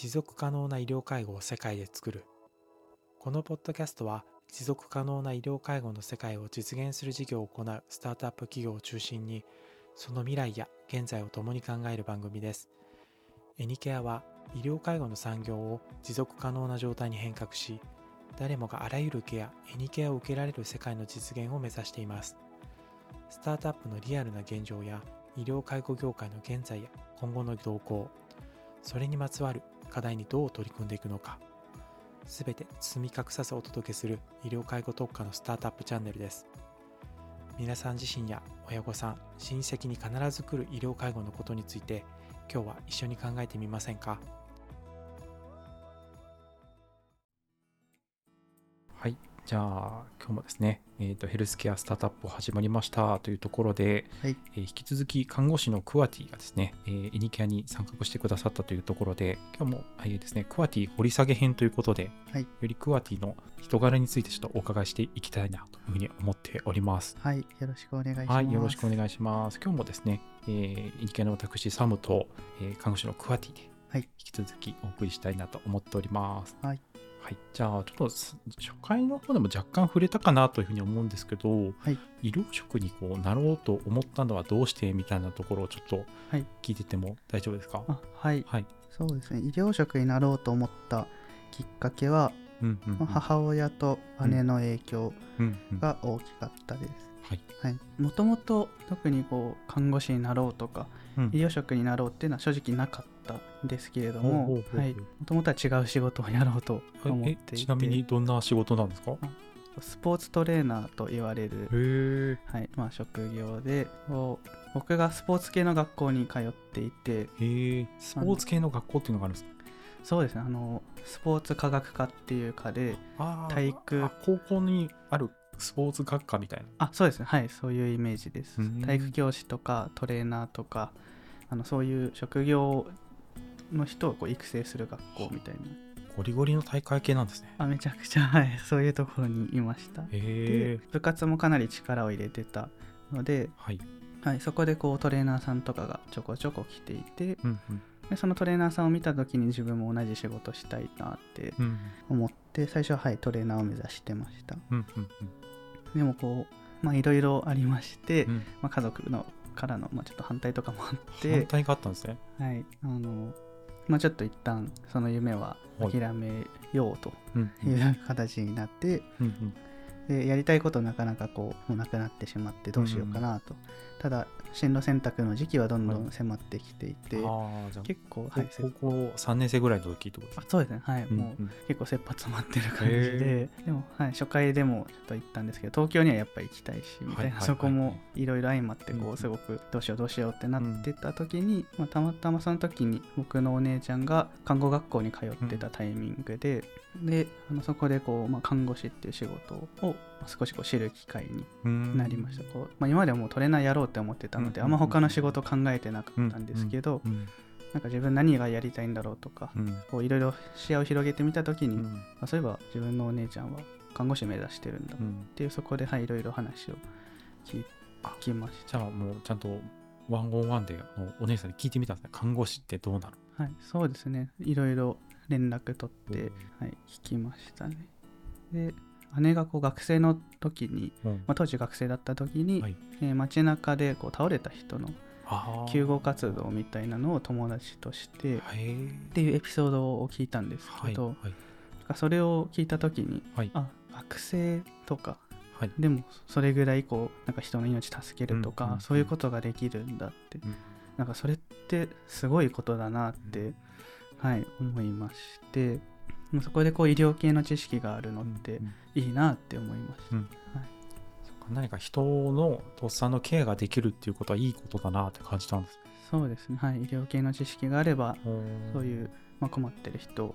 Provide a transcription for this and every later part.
持続可能な医療介護を世界で作る。このポッドキャストは持続可能な医療介護の世界を実現する事業を行うスタートアップ企業を中心にその未来や現在を共に考える番組です。エニケアは医療介護の産業を持続可能な状態に変革し誰もがあらゆるケアエニケアを受けられる世界の実現を目指しています。スタートアップのリアルな現状や医療介護業界の現在や今後の動向それにまつわる課題にどう取り組んでいくのか。すべて包み隠さずお届けする医療介護特化のスタートアップチャンネルです。皆さん自身や親御さん親戚に必ず来る医療介護のことについて今日は一緒に考えてみませんか？はい。じゃあ今日もですね、えーと、ヘルスケアスタートアップ始まりましたというところで、はいえー、引き続き看護師のクワティがですね、えー、エニケアに参画してくださったというところで今日も、えー、ですね、クワティ掘り下げ編ということで、はい、よりクワティの人柄についてちょっとお伺いしていきたいなというふうに思っております。はい、よろしくお願いします。はい、よろしくお願いします。今日もですね、えー、エニケアの私サムと、えー、看護師のクワティで、はい、引き続きお送りしたいなと思っております。はいはい、じゃあちょっと初回の方でも若干触れたかなというふうに思うんですけど、はい、医療職にこうなろうと思ったのはどうしてみたいなところをちょっと聞いてても大丈夫ですか、はい、はい、そうですね。医療職になろうと思ったきっかけは、うんうんうん、母親と姉の影響が大きかったです。もともと特にこう看護師になろうとか、うん、医療職になろうっていうのは正直なかったんですけれどももともとは違う仕事をやろうと思っていて。ちなみにどんな仕事なんですか？スポーツトレーナーと言われる、はい。まあ、職業で僕がスポーツ系の学校に通っていてスポーツ系の学校っていうのがあるんですか？そうですね。あのスポーツ科学科っていう科で体育高校にあるスポーツ学科みたいな。あそうですね。はいそういうイメージです。体育教師とかトレーナーとかあのそういう職業の人をこう育成する学校みたいな。ゴリゴリの大会系なんですね。あめちゃくちゃはいそういうところにいました。で部活もかなり力を入れてたので、はい。はい、そこでこうトレーナーさんとかがちょこちょこ来ていて、うんうん、でそのトレーナーさんを見た時に自分も同じ仕事したいなって思って、うん、最初ははいトレーナーを目指してました、うんうんうん、でもこうまあいろいろありまして、うん、まあ、家族のからの、まあ、ちょっと反対とかもあって反対があったんですね。はいあのまあ、ちょっと一旦その夢は諦めようという形になって、でやりたいことなかなかこうもうなくなってしまってどうしようかなと、ただ進路選択の時期はどんどん迫ってきていて、はい、結構、はい、高校3年生ぐらいの時ってことですか？そうですね。はい、うんうん、もう結構切羽詰まってる感じで。でも、はい、初回でもちょっと行ったんですけど東京にはやっぱり行きたいしみたいな、はいはいはい、そこもい。ろいろ相まってこうすごくどうしようどうしようってなってた時に、うん、まあ、たまたまその時に僕のお姉ちゃんが看護学校に通ってたタイミングで、うん、であのそこでこう、まあ、看護師っていう仕事を少しこう知る機会になりました。こうまあ、今まではもうトレーナーやろうって思ってたので、あんま他の仕事考えてなかったんですけど、なんか自分何がやりたいんだろうとか、いろいろ視野を広げてみた時に、あそういえば自分のお姉ちゃんは看護師目指してるんだっていう、そこでいろいろ話を聞きました。じゃあもうちゃんとワンオンワンでお姉さんに聞いてみたんですね。看護師ってどうなるはいそうですね。いろいろ連絡取って、はい、聞きましたね。で姉がこう学生の時に、うん、まあ、当時学生だった時に、はい、えー、街中でこう倒れた人の救護活動みたいなのを友達としてっていうエピソードを聞いたんですけど、はい。はい、それを聞いた時に、はい、あ学生とか、はい、でもそれぐらいこうなんか人の命助けるとか、うんうんうん、そういうことができるんだって、うん、なんかそれってすごいことだなって、うん、はい思いましてそこでこう医療系の知識があるのっていいなって思いました。うん。はい、何か人のとっさのケアができるっていうことはいいことだなって感じたんですそうですね、はい、医療系の知識があればそういう、まあ、困ってる人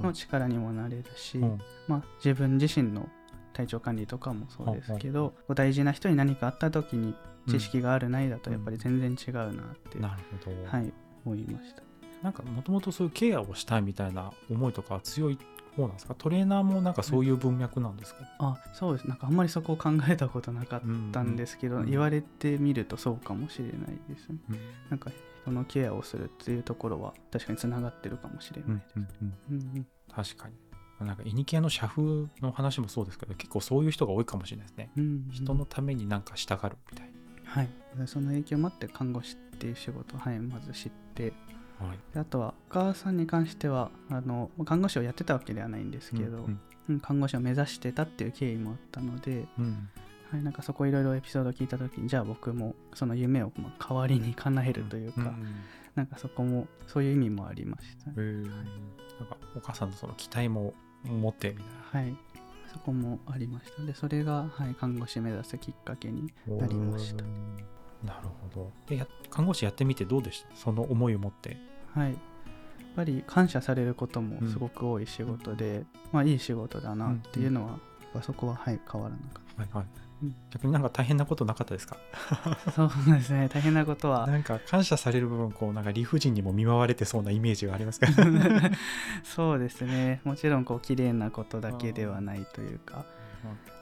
の力にもなれるし、うん、まあ、自分自身の体調管理とかもそうですけど、うん、大事な人に何かあった時に知識があるないだとやっぱり全然違うなって、なるほど、はい、思いました。なんかもともとそういうケアをしたいみたいな思いとか強いそうなんですか？トレーナーもなんかそういう文脈なんですか、あそうです。なんかあんまりそこを考えたことなかったんですけど、うん。うん言われてみるとそうかもしれないですね。うん。なんか人のケアをするっていうところは確かにつながってるかもしれうないです、んうんうんうん。うん確かに。なんかイニ系の社風の話もそうですけど結構そういう人が多いかもしれないですね、うんうん人のためになんか従うみたいはい。その影響もあって看護師っていう仕事を、はい、まず知ってな、はい、であとはお母さんに関してはあの看護師をやってたわけではないんですけど、うんうん。看護師を目指してたっていう経緯もあったので、うん。はい、なんかそこいろいろエピソード聞いた時にじゃあ僕もそその夢をまあ代わりに叶えるというか、んなんかそこもそういう意味もありました、へー。なんかお母さんのその期待も持ってみたいな。はい。そこもありました。でそれが、はい、看護師目指すきっかけになりましたなるほど。でや看護師やってみてどうでした？その思いを持って。はい。やっぱり感謝されることもすごく多い仕事で、まあいい仕事だなっていうのは、やっぱそこは、はい、変わらなかっはいはい、うん。逆になんか大変なことなかったですか？た そうですね。大変なことは。なんか感謝される部分こうなんか理不尽にも見舞われてそうなイメージがありますけど。そうですね。もちろんこう綺麗なことだけではないというか、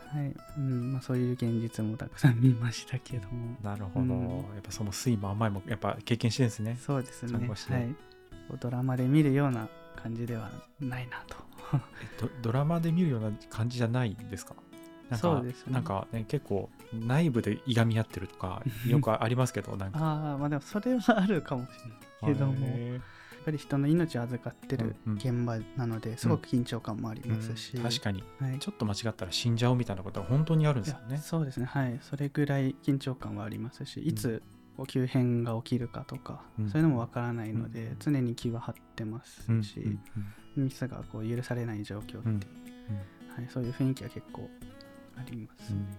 はい。うんまあ、そういう現実もたくさん見ましたけども。なるほど、うん。やっぱその酸いも甘いもやっぱ経験してるんですね。そうですね。はい。ドラマで見るような感じではないなと。えドドラマで見るような感じじゃないんですか？なんかそうですね。なんかね結構内部でいがみ合ってるとかよくありますけどなんか。ああまあでもそれはあるかもしれないけどもぱり人の命を預かってるうんうん。現場なのですごく緊張感もありーますし、うん確かに。はい。ちょっと間違ったら死んじゃうみたいなことは本当にあるんですよね。そうですね。はい。それぐらい緊張感はありますしいつ急変が起きるかとか、うん。そういうのもわからないので、うん。常に気は張ってますうんし、うん。ミスがこう許されない状況ってはい、そういう雰囲気は結構あります、うん。で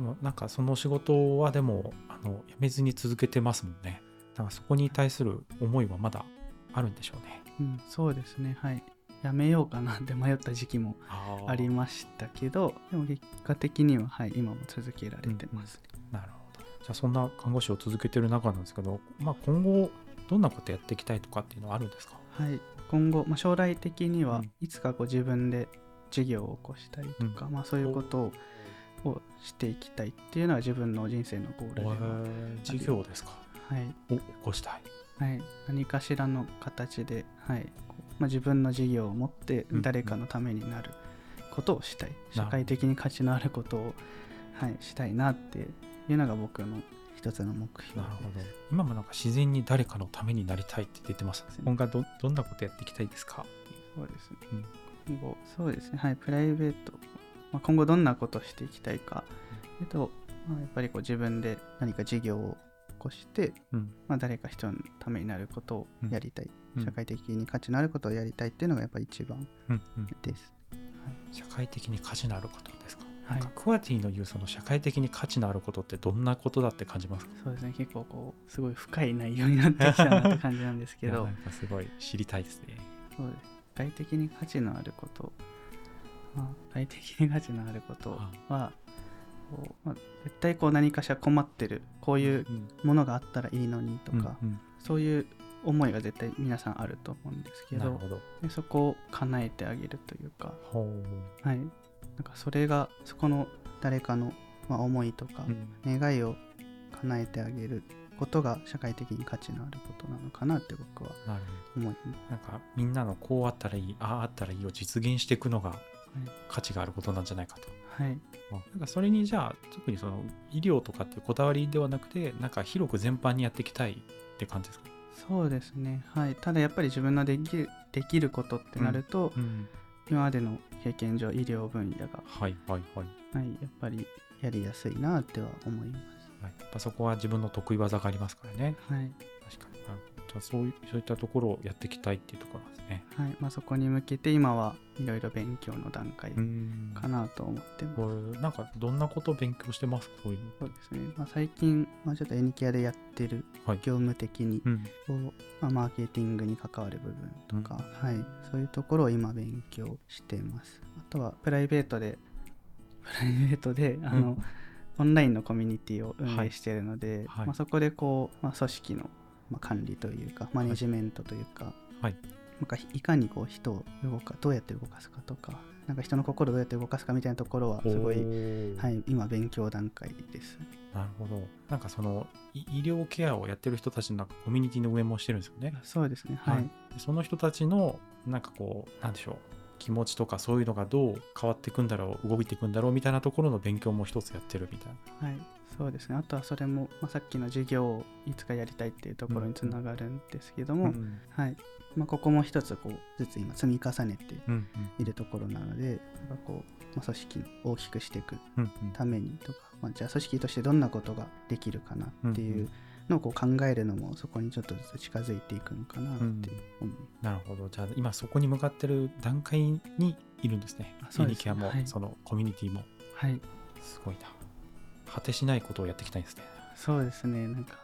もなんかその仕事はでもあの辞めずに続けてますもんね。だからそこに対する思いはまだあるんでしょうね。うんそうですね。はい。やめようかなって迷った時期もあありましたけどでも結果的には、はい、今も続けられてます、なるほど。じゃあそんな看護師を続けてる中なんですけど、まあ、今後どんなことやっていきたいとかっていうのはあるんですか？はい、今後、まあ、将来的にはうん。いつかこう自分で事業を起こしたりとか、まあ、そういうことををしていきたいっていうのは自分の人生のゴールでは、事業ですか？はい。を起こしたいはい、何かしらの形で、はい。まあ、自分の事業を持ってうん誰かのためになることをしたい、ほど。社会的に価値のあることを、はい、したいなっていうのが僕の一つの目標なるほど。今もなんか自然に誰かのためになりたいって出てます。ね。今後どどんなことやっていきたいですか？そうですね。うん。今後、そうですね。はい、プライベート。まあ、今後どんなことをしていきたいか。えっと、まあ、やっぱりこう自分で何か事業を起こして、うん。まあ、誰か人のためになることをやりたい、うん。社会的に価値のあることをやりたいっていうのがやっぱり一番です。社会的に価値のあることですか、はい。クワティの言うその社会的に価値のあることってどんなことだって感じますか？そうですね。結構こう、すごい深い内容になってきたなって感じなんですけど。い やなん、かすごい知りたいですね。そうです。社会的に価値のあること、まあ、社会的に価値のあることは、こうまあ、絶対こう何かしら困ってる、こういううんものがあったらいいのにとか、うんそういう思いが絶対皆さんあると思うんですけどでそこを叶えてあげるというか、はい、なんかそれがそこの誰かの、まあ、思いとか、うん。願いを叶えてあげることが社会的に価値のあることなのかなって僕は思いどなんかみんなのこうあったらいいあああったらいいを実現していくのが価値があることなんじゃないかと。はい、なんかそれにじゃあ特にその医療とかっていうこだわりではなくてなんか広く全般にやっていきたいって感じですか、そうですね、はい、ただやっぱり自分のできるできることってなると、うん、今までの経験上医療分野が、はいはいはい、はい、やっぱりやりやすいなっては思いまはい、やっぱそこは自分の得意技がありますからね。す。はいじゃあそういそういったところをやっていきたいっていうところですね。はい。まあ、そこに向けて今はいろいろ勉強の段階ん。かなと思ってます。なんかどんなことを勉強してます？かそういうの。そうですね。まあ、最近、まあ、ちょっとエニキアでやってるはい。業務的にうん。こう、まあ、マーケティングに関わる部分とか、うん。はい、そういうところを今勉強してます。あとはプライベートで プライベートであの、うんオンラインのコミュニティを運営しているので、はい。まあ、そこでこう、まあ、組織の、まあ、管理というかマネジメントというか、はいなんかいかにこう人を動かどうやって動かすかとかなんか人の心をどうやって動かすかみたいなところはすごい、はい、今勉強段階です。なるほどなんかそのい医療ケアをやってる人たちのなんかコミュニティの運営もしてるんですよねそうですね。はい。はいその人たちのなんかこうなんでしょう気持ちとかそういうのがどう変わっていくんだろう動いていくんだろうみたいなところの勉強も一つやってるみたいな。はい、そうですね。あとはそれも、まあ、さっきの授業をいつかやりたいっていうところにつながるんですけども、うん。はい。まあ、ここも一つこうずつ今積み重ねてうんいるところなので、なんかこう、まあ、組織を大きくしていくうんうん。ためにとか、まあ、じゃあ組織としてどんなことができるかなってうんいうのをこう考えるのもそこにちょっとずつ近づいていくのかなって思いなるほど。じゃあ今そこに向かってる段階にいるんですね。あそうでケアも、はい。そのコミュニティも。はい。すごいな。果てしないことをやっていきたいんですね。そうですね。なんか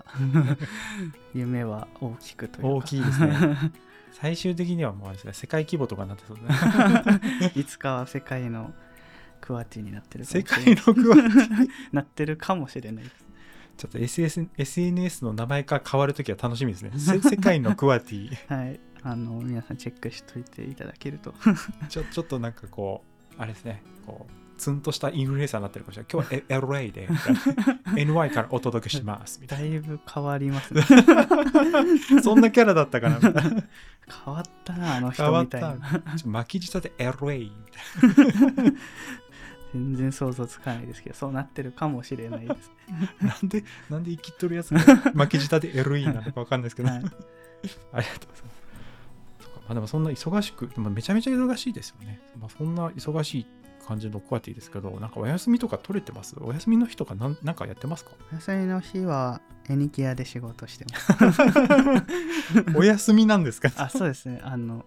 夢は大きくというか。大きいですね。最終的にはもうあれですね世界規模とかになってそうですね。いつかは世界のクワティになってるか世もしれない。界のクワなってるかもしれないです。ちょっと SS SNS の名前が変わるときは楽しみですね。せ 世界のクワティ。はい。あの、皆さんチェックしといていただけると。ちょちょっとなんかこう、あれですね、こう、ツンとしたインフルエンサーになってるかもしれない。今日は LA で、NY からお届けします、みたいだいぶ変わりますね。な。そんなキャラだったかな、みたいな。変わったな、あの変わった人みたいな。。ちょ巻き舌で LA みたい全然想像つかないですけど、そうなってるかもしれないです。な。なんで、なんで生きとるやつが 巻き舌で LE なのかわかんないですけど。はいありがとうございます。まあ、でもそんな忙しく、でもめちゃめちゃ忙しいですよね。まあ、そんな忙しい感じのクワティですけど、なんかお休みとか取れてます？お休みの日とかなんなんかやってますか？お休みの日は、エニキアで仕事してます。お休みなんですか？あ、そうですね。あの、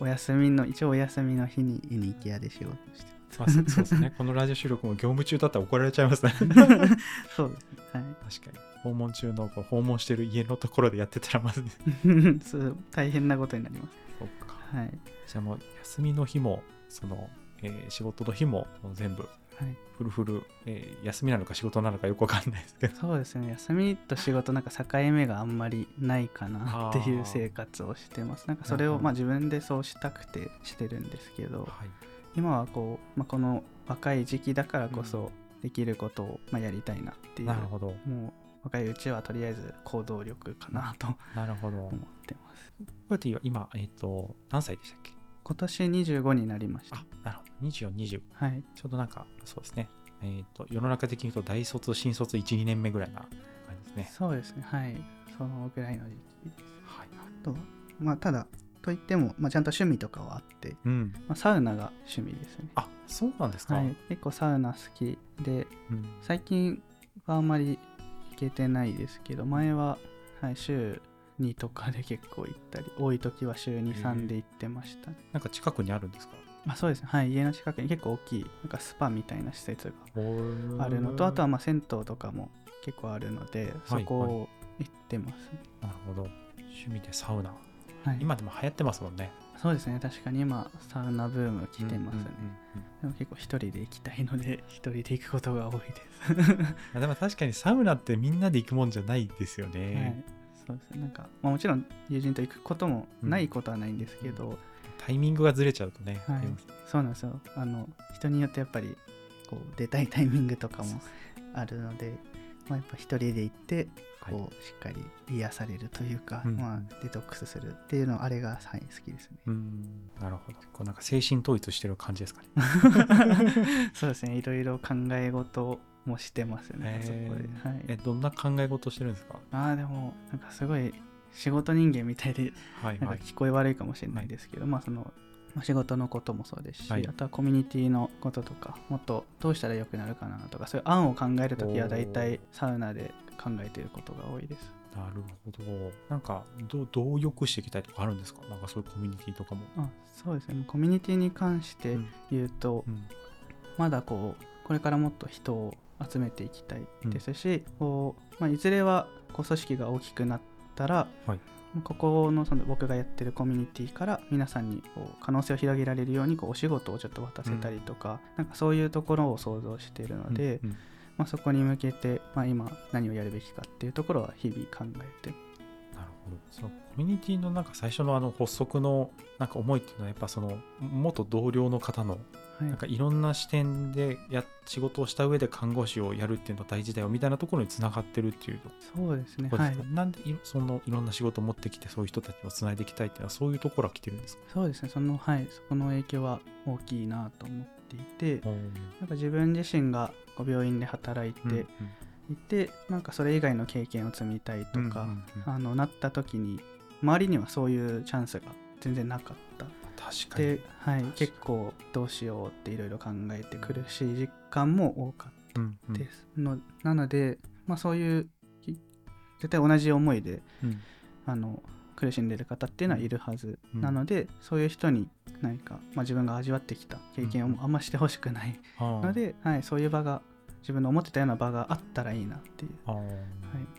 お休みの、一応お休みの日にエニキアで仕事してまあ、そ そうですね。このラジオ収録も業務中だったら怒られちゃいますね。そうですね。はい。かに。訪問中のこう訪問してる家のところでやってたらまず、ね、そう大変なことになります。そうか。はい。じゃあもう休みの日も、その、えー仕事の日ももう全部はい、フルフル、えー休みなのか仕事なのかよくわかんないですけど。そうですね休みと仕事なんか境目があんまりないかなっていう生活をしてますなんかそれをまあ自分でそうしたくてしてるんですけどはい。今はこう、まあ、この若い時期だからこそできることをまあやりたいなっていうなるほど。もう若いうちはとりあえず行動力かなとなるほど。思ってますクワティは今、えっ、と、何歳でしたっけ？今年25になりましたあ、なるほど。24、20。はいちょうどなんか、そうですね。えっ、と、世の中的に言うと大卒、新卒1、2年目ぐらいな感じですね。そうですねはいそのぐらいの時期ですはい。あとまあただといっても、まあ、ちゃんと趣味とかはあって、うん。まあ、サウナが趣味ですねあ、そうなんですか？はい、結構サウナ好きでうん。最近はあんまり行けてないですけど前は、はい、週2とかで結構行ったり多い時は週へー23で行ってました、なんか近くにあるんですか？あそうですねはい家の近くに結構大きいなんかスパみたいな施設があるのとあとは。はまあ銭湯とかも結構あるのでそこを行ってます、ねなるほど。趣味でサウナ。はい、今でも流行ってますもんね。そうですね。確かに今サウナブーム来てますね、うんうんうんうん。でも結構一人で行きたいので 一人で行くことが多いです。でも確かにサウナってみんなで行くもんじゃないですよはい。ね。、そうですね。なんか、まあ、もちろん友人と行くこともないことはないんですけど、タイミングがずれちゃうとね。はい。そうなんですよ。あの人によってやっぱりこう出たいタイミングとかもあるので、まあ、やっぱ一人で行ってはい。こうしっかり癒されるというか、うん。まあ、デトックスするっていうのあれが、はい、好きですね。うん。なるほど。こうなんか精神統一してる感じですかね。そうですね。いろいろ考え事もしてますね、そこで。はい、え、どんな考え事してるんですか？ああでもなんかすごい仕事人間みたいではいはい。なんか聞こえ悪いかもしれないですけど、まあそのまあ仕事のこともそうですし、はい。あとはコミュニティのこととかもっとどうしたらよくなるかなとかそういう案を考えるときは大体サウナで考えていることが多いです。なるほど。なんかどう、どう良くしていきたいとかあるんですか？なんかそういうコミュニティとかも。あそうですね。コミュニティに関してうん。言うと、うん。まだこうこれからもっと人を集めていきたいですし、こうまあ、いずれはこう組織が大きくなったら、はいここのその僕がやってるコミュニティから皆さんにこう可能性を広げられるようにこうお仕事をちょっと渡せたりとか、なんかそういうところを想像しているので、うんうん。まあ、そこに向けて、まあ、今何をやるべきかっていうところは日々考えて。なるほそのコミュニティのなんか最初のあの発足のなんか思いっていうのはやっぱその元同僚の方のはい。なんかいろんな視点でや仕事をした上で看護師をやるっていうのは大事だよみたいなところにつながってるっていうとそうですね。はい。なんでいそのいろんな仕事を持ってきてそういう人たちをつないでいきたいっていうのはそういうところは来てるんですか？そうですね。そのはいそこの影響は大きいなと思っていてうん。なんか自分自身が病院で働いていて、なんかそれ以外の経験を積みたいとか、うんうんうん。あのなった時に周りにはそういうチャンスが全然なかった確かに。で、はい結構どうしようっていろいろ考えて苦しい時間も多かっうんうん。たです、のなので、まあ、そういうき絶対同じ思いでうん。あの苦しんでる方っていうのはいるはず、うん。なのでそういう人に何か、まあ、自分が味わってきた経験をあんましてほしくないので、はい、そういう場が自分の思ってたような場があったらいいなっていう、はい、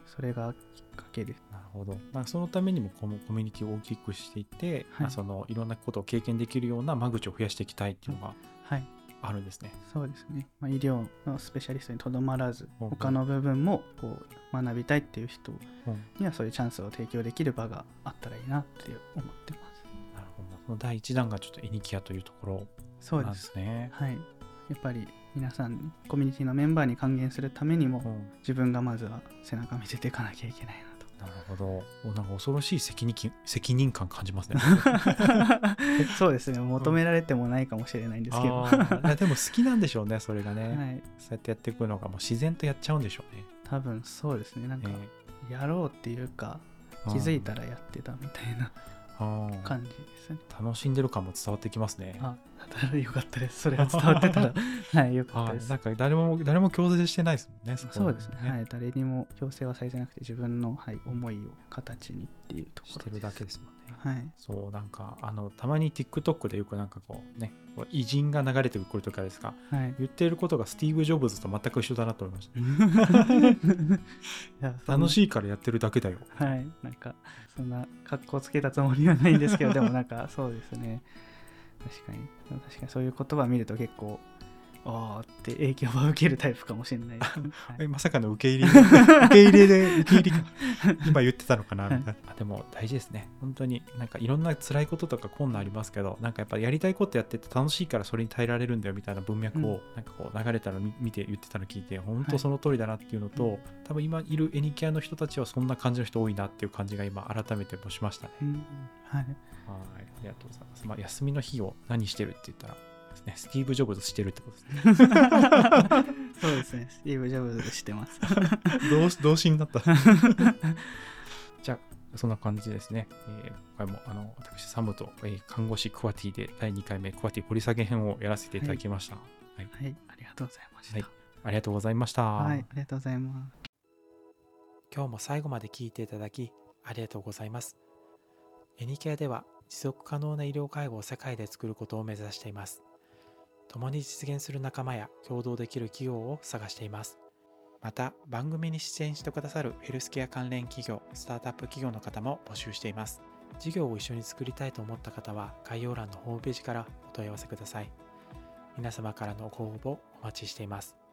それがきっかけで。す。なるほど。まあ、そのためにもこのコミュニティを大きくしていって、はい。まあ、そのいろんなことを経験できるような間口を増やしていきたいっていうのがはい。あるんですね。そうですね、まあ、医療のスペシャリストにとどまらず他の部分もこう学びたいっていう人うん。にはそういうチャンスを提供できる場があったらいいなって思ってます。なるほど。その第一弾がちょっとエニキアというところなんそうでです。すね。はい。やっぱり皆さんにコミュニティのメンバーに還元するためにもうん。自分がまずは背中見せていかなきゃいけないなと。なるほど。おなんか恐ろしい責任き責任感感じますね。そうですね。求められてもないかもしれないんですけど、でも好きなんでしょうね、それがね。はい、そうやってやっていくのがもう自然とやっちゃうんでしょうね。多分そうですね。なんかえやろうっていうかー気づいたらやってたみたいな感じですね。楽しんでる感も伝わってきますね。あだよかったです。それが伝わってたら。はいよかったです。はいなんか誰も誰も強制してないですもんね。こそうですね。はい誰にも強制はされてなくて自分の、はい、思いを形にっていうところしてるだけですもんね。はい。そうなんかあのたまに TikTok でよくなんかこうね偉人が流れてくるときあるですか。はい。言っていることがスティーブ・ジョブズと全く一緒だなと思いました。楽いしいからやってるだけだよ。はい。なんかそんな格好つけたつもりはないんですけどでもなんかそうですね確かに。確かにそういう言葉を見ると結構ああって影響を受けるタイプかもしれないはい。えまさかの受け入れ 受け入れで受け入れか。今言ってたのかな？みたいでも大事ですね。本当になんかいろんな辛いこととか困難ありますけどなんかやっぱやりたいことやってて楽しいからそれに耐えられるんだよみたいな文脈を、うん。なんかこう流れたの見見て言ってたの聞いて本はい。当その通りだなっていうのと、うん。多分今いるエニキャの人たちはそんな感じの人多いなっていう感じが今改めてもしましたね。うん。はい。はい。ありがとうございます、まあ、休みの日を何してるって言ったらですねスティーブ・ジョブズしてるってことですね そうですねスティーブ・ジョブズしてます動詞動詞になった？じゃあ、そんな感じですね。えー今回もあの私、サムと、えー看護師クワティで第2回目クワティ掘り下げ編をやらせていただきました。はい、はいありがとうございましたはいありがとうございました。はい、ありがとうございます。今日も最後まで聞いていただきありがとうございます。エニケアでは持続可能な医療介護を世界で作ることを目指しています。共に実現する仲間や共同できる企業を探しています。また番組に出演してくださるヘルスケア関連企業、スタートアップ企業の方も募集しています。事業を一緒に作りたいと思った方は概要欄のホームページからお問い合わせください。皆様からのご応募お待ちしています。